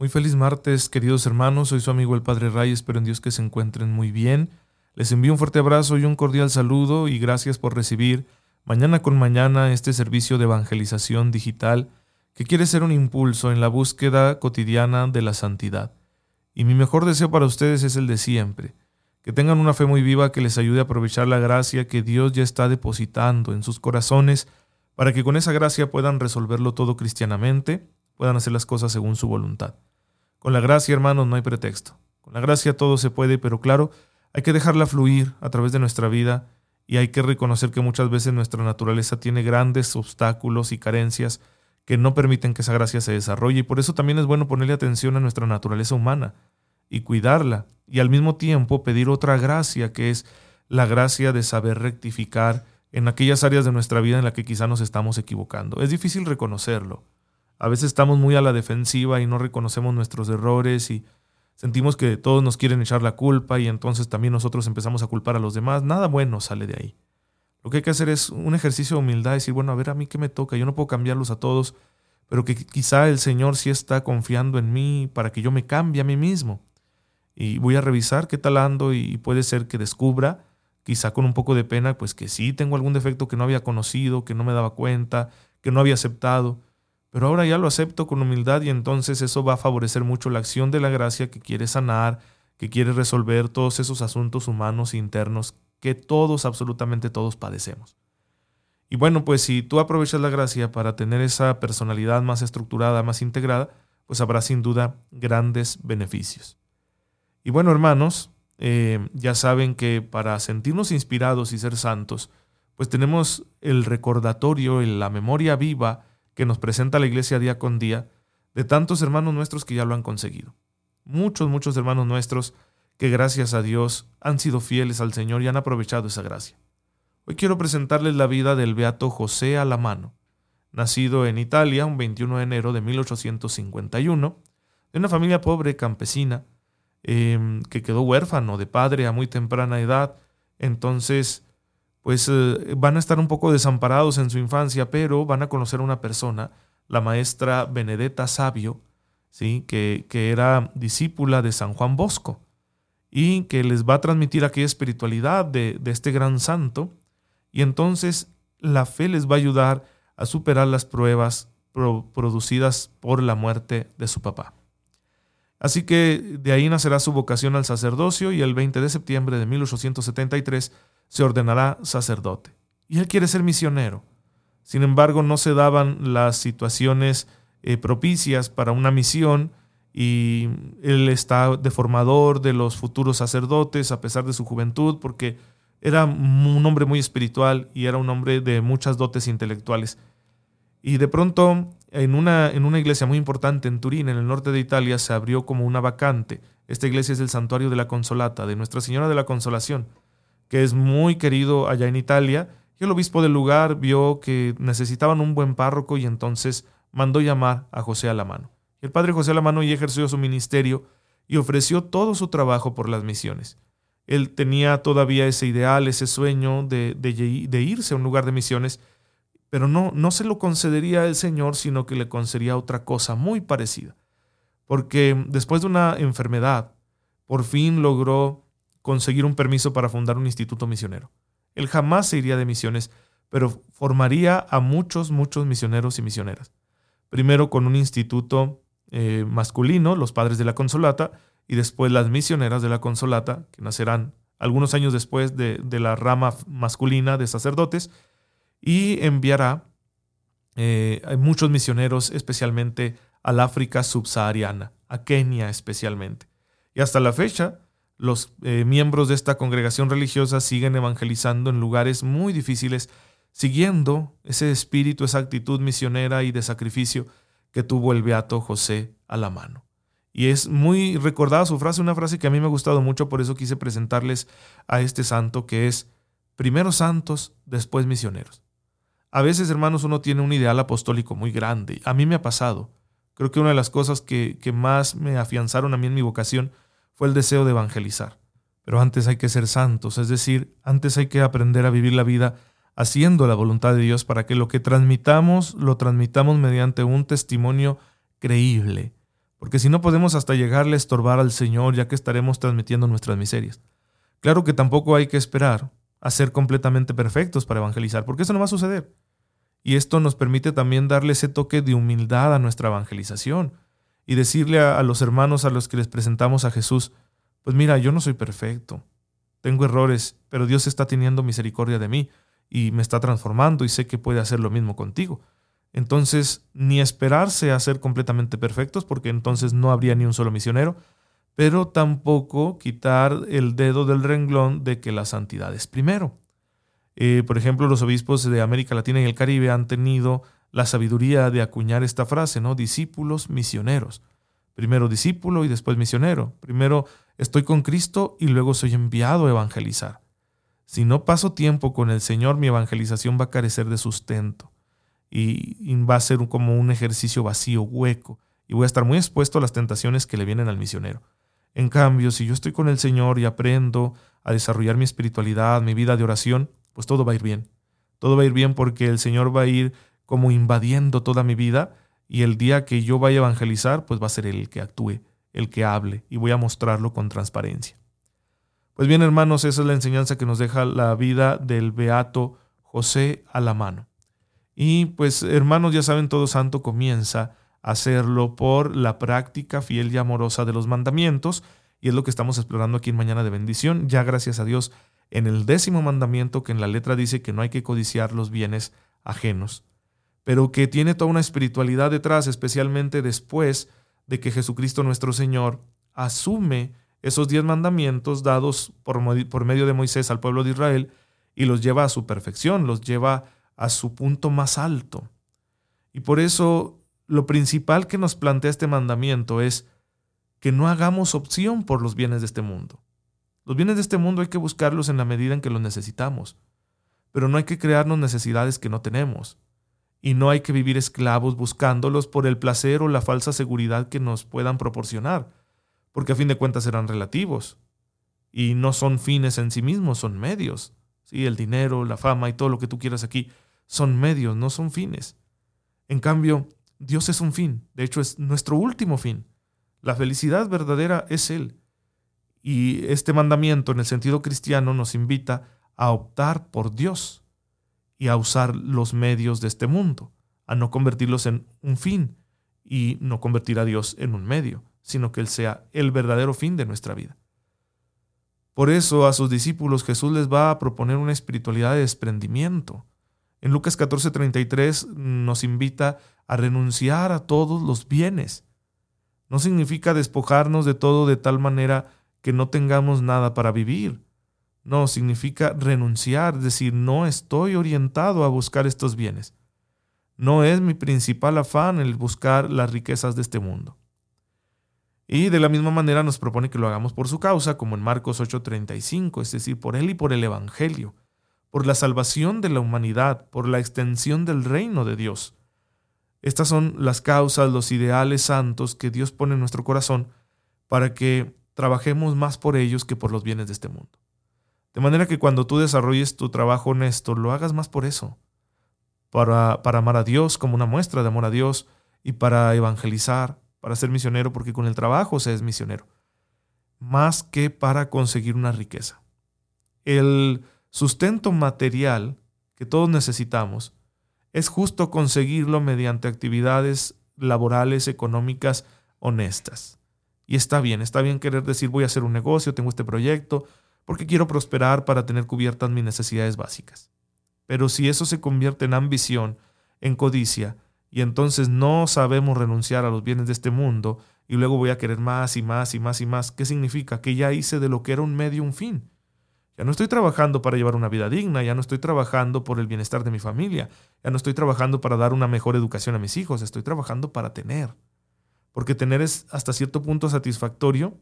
Muy feliz martes, queridos hermanos. Soy su amigo el Padre Ray. Espero en Dios que se encuentren muy bien. Les envío un fuerte abrazo y un cordial saludo y gracias por recibir mañana con mañana este servicio de evangelización digital que quiere ser un impulso en la búsqueda cotidiana de la santidad. Y mi mejor deseo para ustedes es el de siempre, que tengan una fe muy viva que les ayude a aprovechar la gracia que Dios ya está depositando en sus corazones para que con esa gracia puedan resolverlo todo cristianamente, puedan hacer las cosas según su voluntad. Con la gracia, hermanos, no hay pretexto. Con la gracia todo se puede, pero claro, hay que dejarla fluir a través de nuestra vida y hay que reconocer que muchas veces nuestra naturaleza tiene grandes obstáculos y carencias que no permiten que esa gracia se desarrolle y por eso también es bueno ponerle atención a nuestra naturaleza humana y cuidarla y al mismo tiempo pedir otra gracia que es la gracia de saber rectificar en aquellas áreas de nuestra vida en las que quizá nos estamos equivocando. Es difícil reconocerlo, a veces estamos muy a la defensiva y no reconocemos nuestros errores y sentimos que todos nos quieren echar la culpa y entonces también nosotros empezamos a culpar a los demás. Nada bueno sale de ahí. Lo que hay que hacer es un ejercicio de humildad decir, bueno, a ver, a mí qué me toca, yo no puedo cambiarlos a todos, pero que quizá el Señor sí está confiando en mí para que yo me cambie a mí mismo. Y voy a revisar qué tal ando y puede ser que descubra, quizá con un poco de pena, pues que sí tengo algún defecto que no había conocido, que no me daba cuenta, que no había aceptado pero ahora ya lo acepto con humildad y entonces eso va a favorecer mucho la acción de la gracia que quiere sanar, que quiere resolver todos esos asuntos humanos internos que todos, absolutamente todos padecemos. Y bueno, pues si tú aprovechas la gracia para tener esa personalidad más estructurada, más integrada, pues habrá sin duda grandes beneficios. Y bueno, hermanos, eh, ya saben que para sentirnos inspirados y ser santos, pues tenemos el recordatorio, la memoria viva que nos presenta la iglesia día con día de tantos hermanos nuestros que ya lo han conseguido. Muchos, muchos hermanos nuestros que gracias a Dios han sido fieles al Señor y han aprovechado esa gracia. Hoy quiero presentarles la vida del beato José Alamano, nacido en Italia un 21 de enero de 1851, de una familia pobre campesina, em, que quedó huérfano de padre a muy temprana edad, entonces pues eh, van a estar un poco desamparados en su infancia, pero van a conocer a una persona, la maestra Benedetta Sabio, ¿sí? que, que era discípula de San Juan Bosco y que les va a transmitir aquella espiritualidad de, de este gran santo. Y entonces la fe les va a ayudar a superar las pruebas producidas por la muerte de su papá. Así que de ahí nacerá su vocación al sacerdocio y el 20 de septiembre de 1873 se ordenará sacerdote. Y él quiere ser misionero. Sin embargo, no se daban las situaciones eh, propicias para una misión y él está de formador de los futuros sacerdotes a pesar de su juventud porque era un hombre muy espiritual y era un hombre de muchas dotes intelectuales. Y de pronto, en una, en una iglesia muy importante en Turín, en el norte de Italia, se abrió como una vacante. Esta iglesia es el Santuario de la Consolata, de Nuestra Señora de la Consolación que es muy querido allá en Italia, y el obispo del lugar vio que necesitaban un buen párroco y entonces mandó llamar a José Alamano. El padre José Alamano y ejerció su ministerio y ofreció todo su trabajo por las misiones. Él tenía todavía ese ideal, ese sueño de, irse a un lugar de misiones, pero no, no se lo concedería el Señor, sino que le concedía otra cosa muy parecida. Porque después de una enfermedad, por fin logró conseguir un permiso para fundar un instituto misionero. Él jamás se iría de misiones, pero formaría a muchos, muchos misioneros y misioneras. Primero con un instituto eh, masculino, los padres de la Consolata, y después las misioneras de la Consolata, que nacerán algunos años después de, la rama masculina de sacerdotes, y enviará eh, muchos misioneros, especialmente al África subsahariana, a Kenia especialmente. Y hasta la fecha, los eh, miembros de esta congregación religiosa siguen evangelizando en lugares muy difíciles, siguiendo ese espíritu, esa actitud misionera y de sacrificio que tuvo el beato José a la mano. Y es muy recordada su frase, una frase que a mí me ha gustado mucho, por eso quise presentarles a este santo, que es primero santos, después misioneros. A veces, hermanos, uno tiene un ideal apostólico muy grande. A mí me ha pasado. Creo que una de las cosas que, que más me afianzaron a mí en mi vocación fue el deseo de evangelizar. Pero antes hay que ser santos, es decir, antes hay que aprender a vivir la vida haciendo la voluntad de Dios para que lo que transmitamos lo transmitamos mediante un testimonio creíble, porque si no podemos hasta llegarle a estorbar al Señor ya que estaremos transmitiendo nuestras miserias. Claro que tampoco hay que esperar a ser completamente perfectos para evangelizar, porque eso no va a suceder. Y esto nos permite también darle ese toque de humildad a nuestra evangelización y decirle a, los hermanos a los que les presentamos a Jesús, pues mira, yo no soy perfecto, tengo errores, pero Dios está teniendo misericordia de mí y me está transformando y sé que puede hacer lo mismo contigo. Entonces, ni esperarse a ser completamente perfectos, porque entonces no habría ni un solo misionero, pero tampoco quitar el dedo del renglón de que la santidad es primero. Eh, por ejemplo, los obispos de América Latina y el Caribe han tenido la sabiduría de acuñar esta frase, ¿no? Discípulos misioneros. Primero discípulo y después misionero. Primero estoy con Cristo y luego soy enviado a evangelizar. Si no paso tiempo con el Señor, mi evangelización va a carecer de sustento y, va a ser como un ejercicio vacío, hueco, y voy a estar muy expuesto a las tentaciones que le vienen al misionero. En cambio, si yo estoy con el Señor y aprendo a desarrollar mi espiritualidad, mi vida de oración, pues todo va a ir bien. Todo va a ir bien porque el Señor va a ir como invadiendo toda mi vida y el día que yo vaya a evangelizar, pues va a ser el que actúe, el que hable y voy a mostrarlo con transparencia. Pues bien, hermanos, esa es la enseñanza que nos deja la vida del beato José a la mano. Y pues hermanos, ya saben, todo santo comienza a hacerlo por la práctica fiel y amorosa de los mandamientos, y es lo que estamos explorando aquí en Mañana de Bendición, ya gracias a Dios en el décimo mandamiento que en la letra dice que no hay que codiciar los bienes ajenos, pero que tiene toda una espiritualidad detrás, especialmente después de que Jesucristo nuestro Señor asume esos diez mandamientos dados por, por medio de Moisés al pueblo de Israel y los lleva a su perfección, los lleva a su punto más alto. Y por eso lo principal que nos plantea este mandamiento es que no hagamos opción por los bienes de este mundo. Los bienes de este mundo hay que buscarlos en la medida en que los necesitamos, pero no hay que crearnos necesidades que no tenemos. Y no hay que vivir esclavos buscándolos por el placer o la falsa seguridad que nos puedan proporcionar, porque a fin de cuentas serán relativos. Y no son fines en sí mismos, son medios. Sí, el dinero, la fama y todo lo que tú quieras aquí son medios, no son fines. En cambio, Dios es un fin, de hecho es nuestro último fin. La felicidad verdadera es Él. Y este mandamiento en el sentido cristiano nos invita a optar por Dios y a usar los medios de este mundo, a no convertirlos en un fin y no convertir a Dios en un medio, sino que Él sea el verdadero fin de nuestra vida. Por eso a sus discípulos Jesús les va a proponer una espiritualidad de desprendimiento, en Lucas 14:33 nos invita a renunciar a todos los bienes. No significa despojarnos de todo de tal manera que no tengamos nada para vivir. No, significa renunciar, decir, no estoy orientado a buscar estos bienes. No es mi principal afán el buscar las riquezas de este mundo. Y de la misma manera nos propone que lo hagamos por su causa, como en Marcos 8:35, es decir, por Él y por el Evangelio por la salvación de la humanidad, por la extensión del reino de Dios. Estas son las causas, los ideales santos que Dios pone en nuestro corazón para que trabajemos más por ellos que por los bienes de este mundo. De manera que cuando tú desarrolles tu trabajo honesto, lo hagas más por eso, para, para amar a Dios como una muestra de amor a Dios y para evangelizar, para ser misionero, porque con el trabajo se es misionero, más que para conseguir una riqueza. El sustento material que todos necesitamos, es justo conseguirlo mediante actividades laborales, económicas, honestas. Y está bien, está bien querer decir voy a hacer un negocio, tengo este proyecto, porque quiero prosperar para tener cubiertas mis necesidades básicas. Pero si eso se convierte en ambición, en codicia, y entonces no sabemos renunciar a los bienes de este mundo, y luego voy a querer más y más y más y más, ¿qué significa? Que ya hice de lo que era un medio un fin Ya no estoy trabajando para llevar una vida digna, ya no estoy trabajando por el bienestar de mi familia, ya no estoy trabajando para dar una mejor educación a mis hijos, estoy trabajando para tener. Porque tener es hasta cierto punto satisfactorio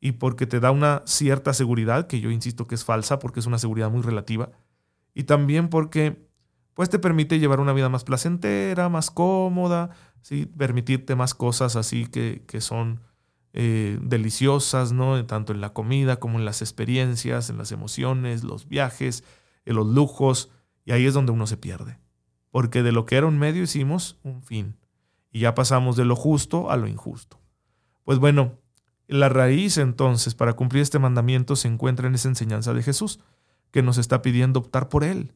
y porque te da una cierta seguridad, que yo insisto que es falsa porque es una seguridad muy relativa, y también porque pues te permite llevar una vida más placentera, más cómoda, ¿sí? permitirte más cosas así que, que son eh, deliciosas, ¿no? Tanto en la comida como en las experiencias, en las emociones, los viajes, en los lujos, y ahí es donde uno se pierde. Porque de lo que era un medio hicimos un fin, y ya pasamos de lo justo a lo injusto. Pues bueno, la raíz entonces para cumplir este mandamiento se encuentra en esa enseñanza de Jesús, que nos está pidiendo optar por Él.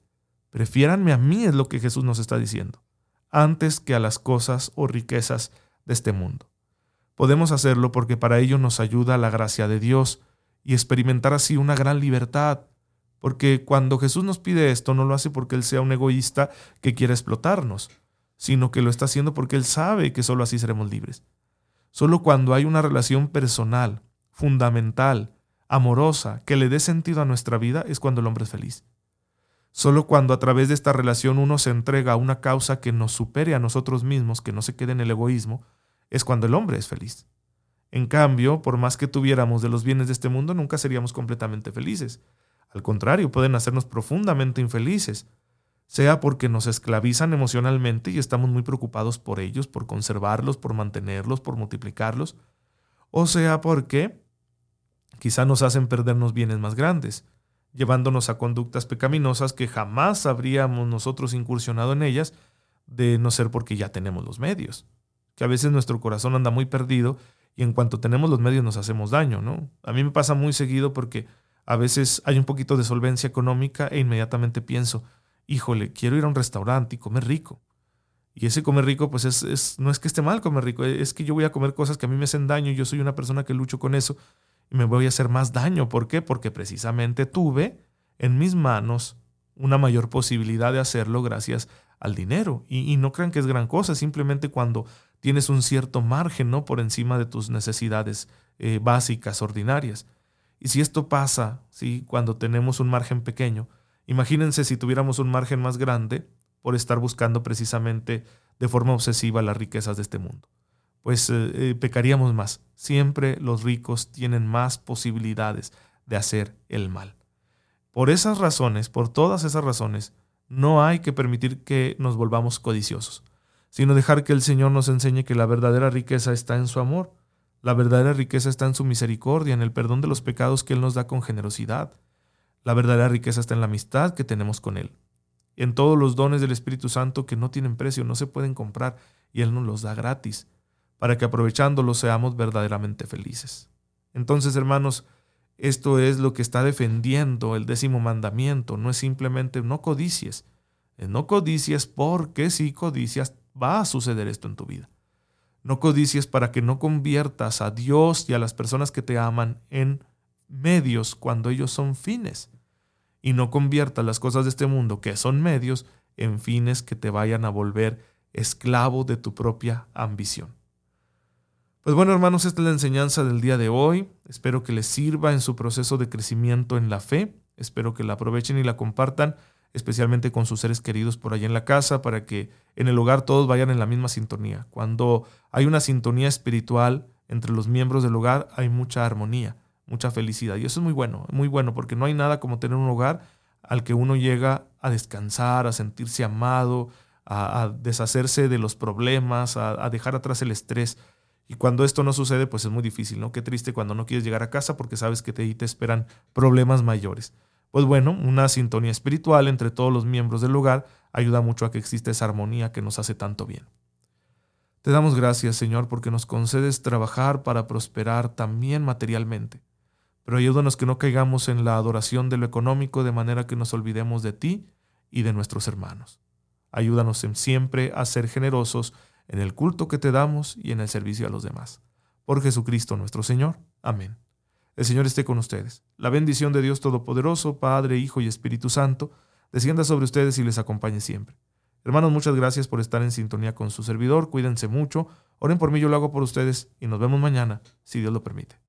Prefiéranme a mí, es lo que Jesús nos está diciendo, antes que a las cosas o riquezas de este mundo. Podemos hacerlo porque para ello nos ayuda la gracia de Dios y experimentar así una gran libertad. Porque cuando Jesús nos pide esto, no lo hace porque Él sea un egoísta que quiera explotarnos, sino que lo está haciendo porque Él sabe que solo así seremos libres. Solo cuando hay una relación personal, fundamental, amorosa, que le dé sentido a nuestra vida, es cuando el hombre es feliz. Solo cuando a través de esta relación uno se entrega a una causa que nos supere a nosotros mismos, que no se quede en el egoísmo, es cuando el hombre es feliz. En cambio, por más que tuviéramos de los bienes de este mundo, nunca seríamos completamente felices. Al contrario, pueden hacernos profundamente infelices, sea porque nos esclavizan emocionalmente y estamos muy preocupados por ellos, por conservarlos, por mantenerlos, por multiplicarlos, o sea porque quizá nos hacen perdernos bienes más grandes, llevándonos a conductas pecaminosas que jamás habríamos nosotros incursionado en ellas, de no ser porque ya tenemos los medios que a veces nuestro corazón anda muy perdido y en cuanto tenemos los medios nos hacemos daño, ¿no? A mí me pasa muy seguido porque a veces hay un poquito de solvencia económica e inmediatamente pienso, híjole, quiero ir a un restaurante y comer rico. Y ese comer rico, pues es, no es que esté mal comer rico, es que yo voy a comer cosas que a mí me hacen daño yo soy una persona que lucho con eso y me voy a hacer más daño. ¿Por qué? Porque precisamente tuve en mis manos una mayor posibilidad de hacerlo gracias al dinero. Y, y no crean que es gran cosa, simplemente cuando tienes un cierto margen, ¿no? Por encima de tus necesidades eh, básicas, ordinarias. Y si esto pasa, ¿sí? Cuando tenemos un margen pequeño, imagínense si tuviéramos un margen más grande por estar buscando precisamente de forma obsesiva las riquezas de este mundo. Pues eh, eh, pecaríamos más. Siempre los ricos tienen más posibilidades de hacer el mal. Por esas razones, por todas esas razones, no hay que permitir que nos volvamos codiciosos sino dejar que el Señor nos enseñe que la verdadera riqueza está en su amor, la verdadera riqueza está en su misericordia, en el perdón de los pecados que Él nos da con generosidad. La verdadera riqueza está en la amistad que tenemos con Él, en todos los dones del Espíritu Santo que no tienen precio, no se pueden comprar, y Él nos los da gratis, para que aprovechándolos seamos verdaderamente felices. Entonces, hermanos, esto es lo que está defendiendo el décimo mandamiento, no es simplemente no codicies, no codicies porque si codicias va a suceder esto en tu vida. No codicies para que no conviertas a Dios y a las personas que te aman en medios cuando ellos son fines. Y no conviertas las cosas de este mundo, que son medios, en fines que te vayan a volver esclavo de tu propia ambición. Pues bueno, hermanos, esta es la enseñanza del día de hoy. Espero que les sirva en su proceso de crecimiento en la fe. Espero que la aprovechen y la compartan especialmente con sus seres queridos por allá en la casa, para que en el hogar todos vayan en la misma sintonía. Cuando hay una sintonía espiritual entre los miembros del hogar, hay mucha armonía, mucha felicidad. Y eso es muy bueno, muy bueno, porque no hay nada como tener un hogar al que uno llega a descansar, a sentirse amado, a, deshacerse de los problemas, a, dejar atrás el estrés. Y cuando esto no sucede, pues es muy difícil, ¿no? Qué triste cuando no quieres llegar a casa porque sabes que te, te esperan problemas mayores. Pues bueno, una sintonía espiritual entre todos los miembros del lugar ayuda mucho a que exista esa armonía que nos hace tanto bien. Te damos gracias, Señor, porque nos concedes trabajar para prosperar también materialmente, pero ayúdanos que no caigamos en la adoración de lo económico de manera que nos olvidemos de ti y de nuestros hermanos. Ayúdanos siempre a ser generosos en el culto que te damos y en el servicio a los demás. Por Jesucristo nuestro Señor. Amén. El Señor esté con ustedes. La bendición de Dios Todopoderoso, Padre, Hijo y Espíritu Santo, descienda sobre ustedes y les acompañe siempre. Hermanos, muchas gracias por estar en sintonía con su servidor. Cuídense mucho. Oren por mí, yo lo hago por ustedes y nos vemos mañana, si Dios lo permite.